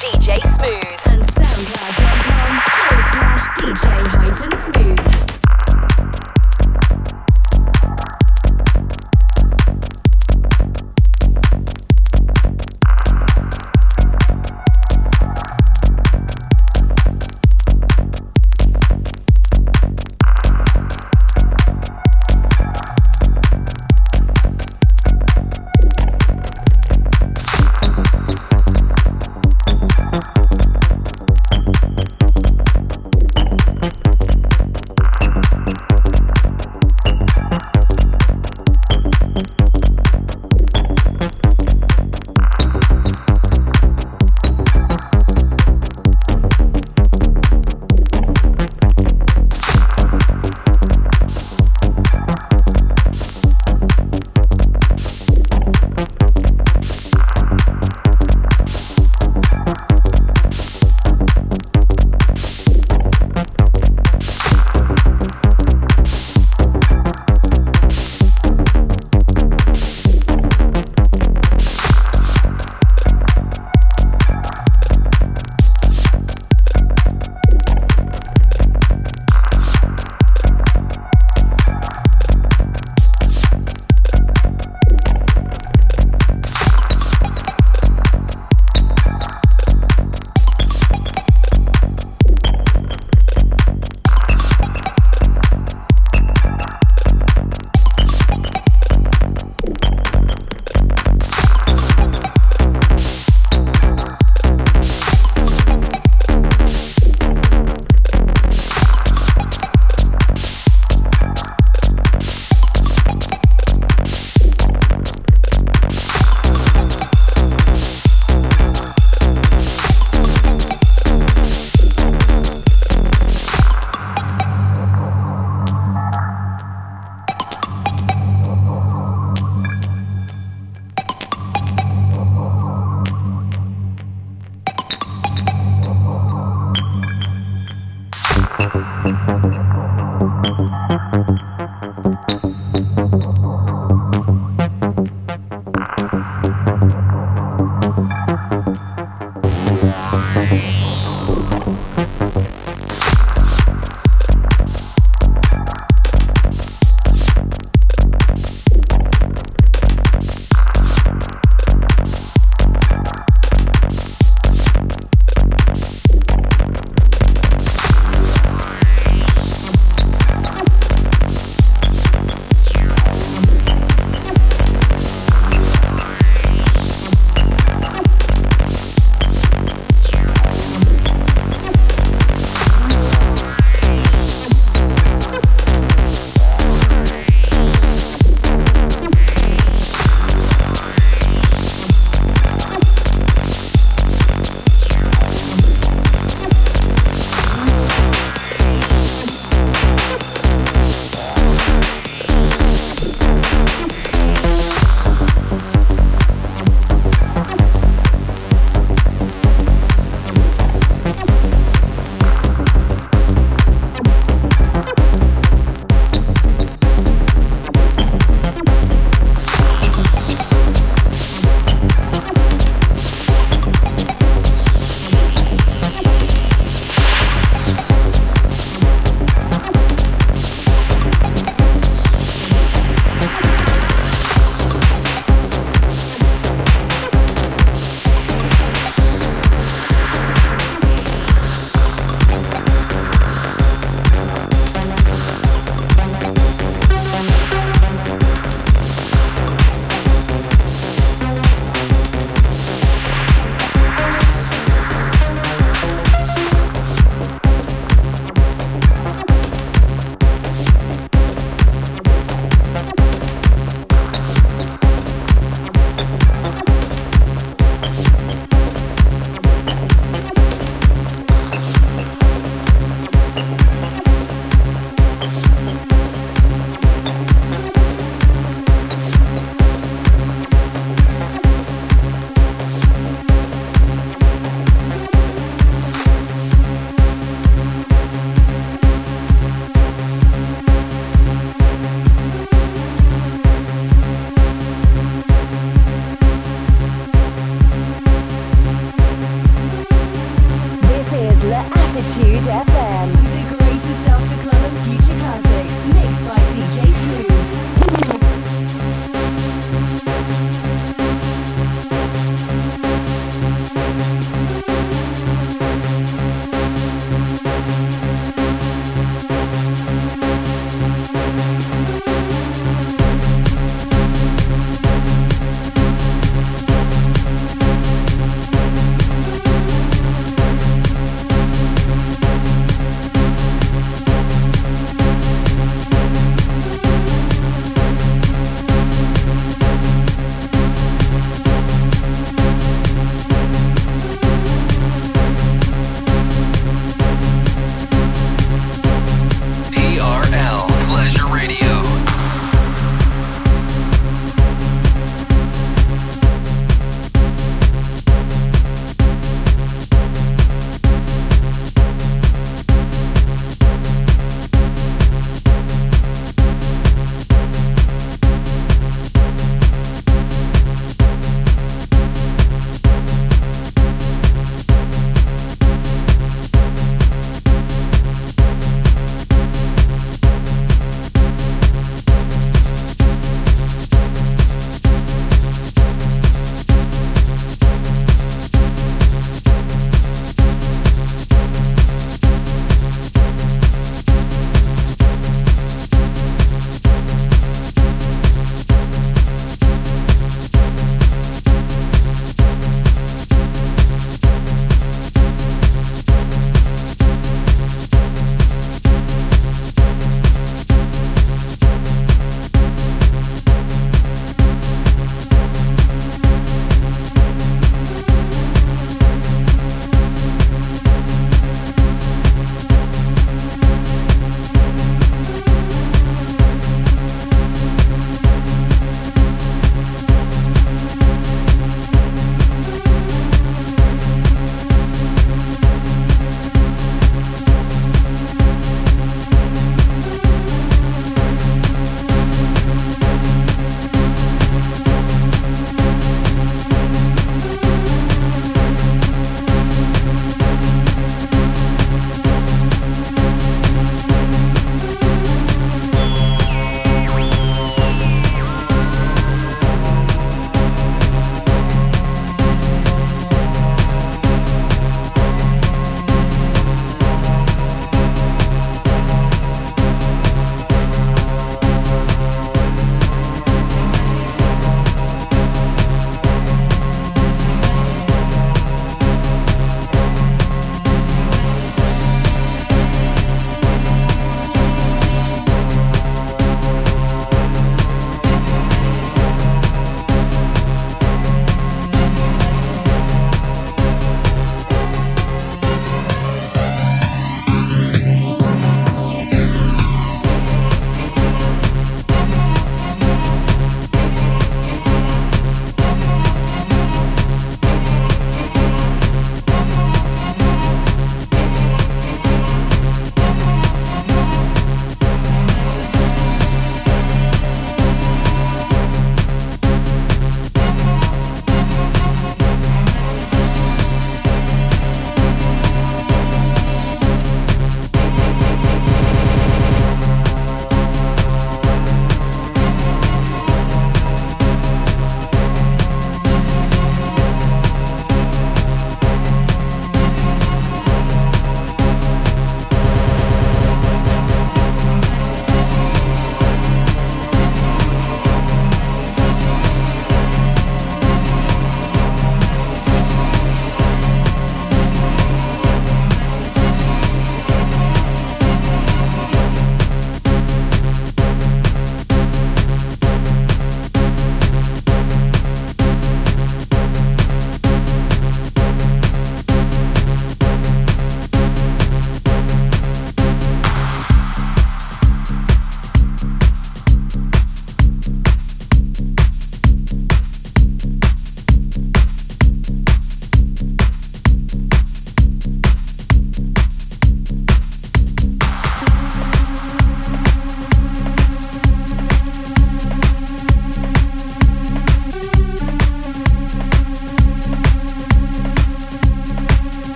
DJ Smooth.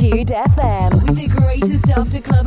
L'Attitude FM with the greatest after club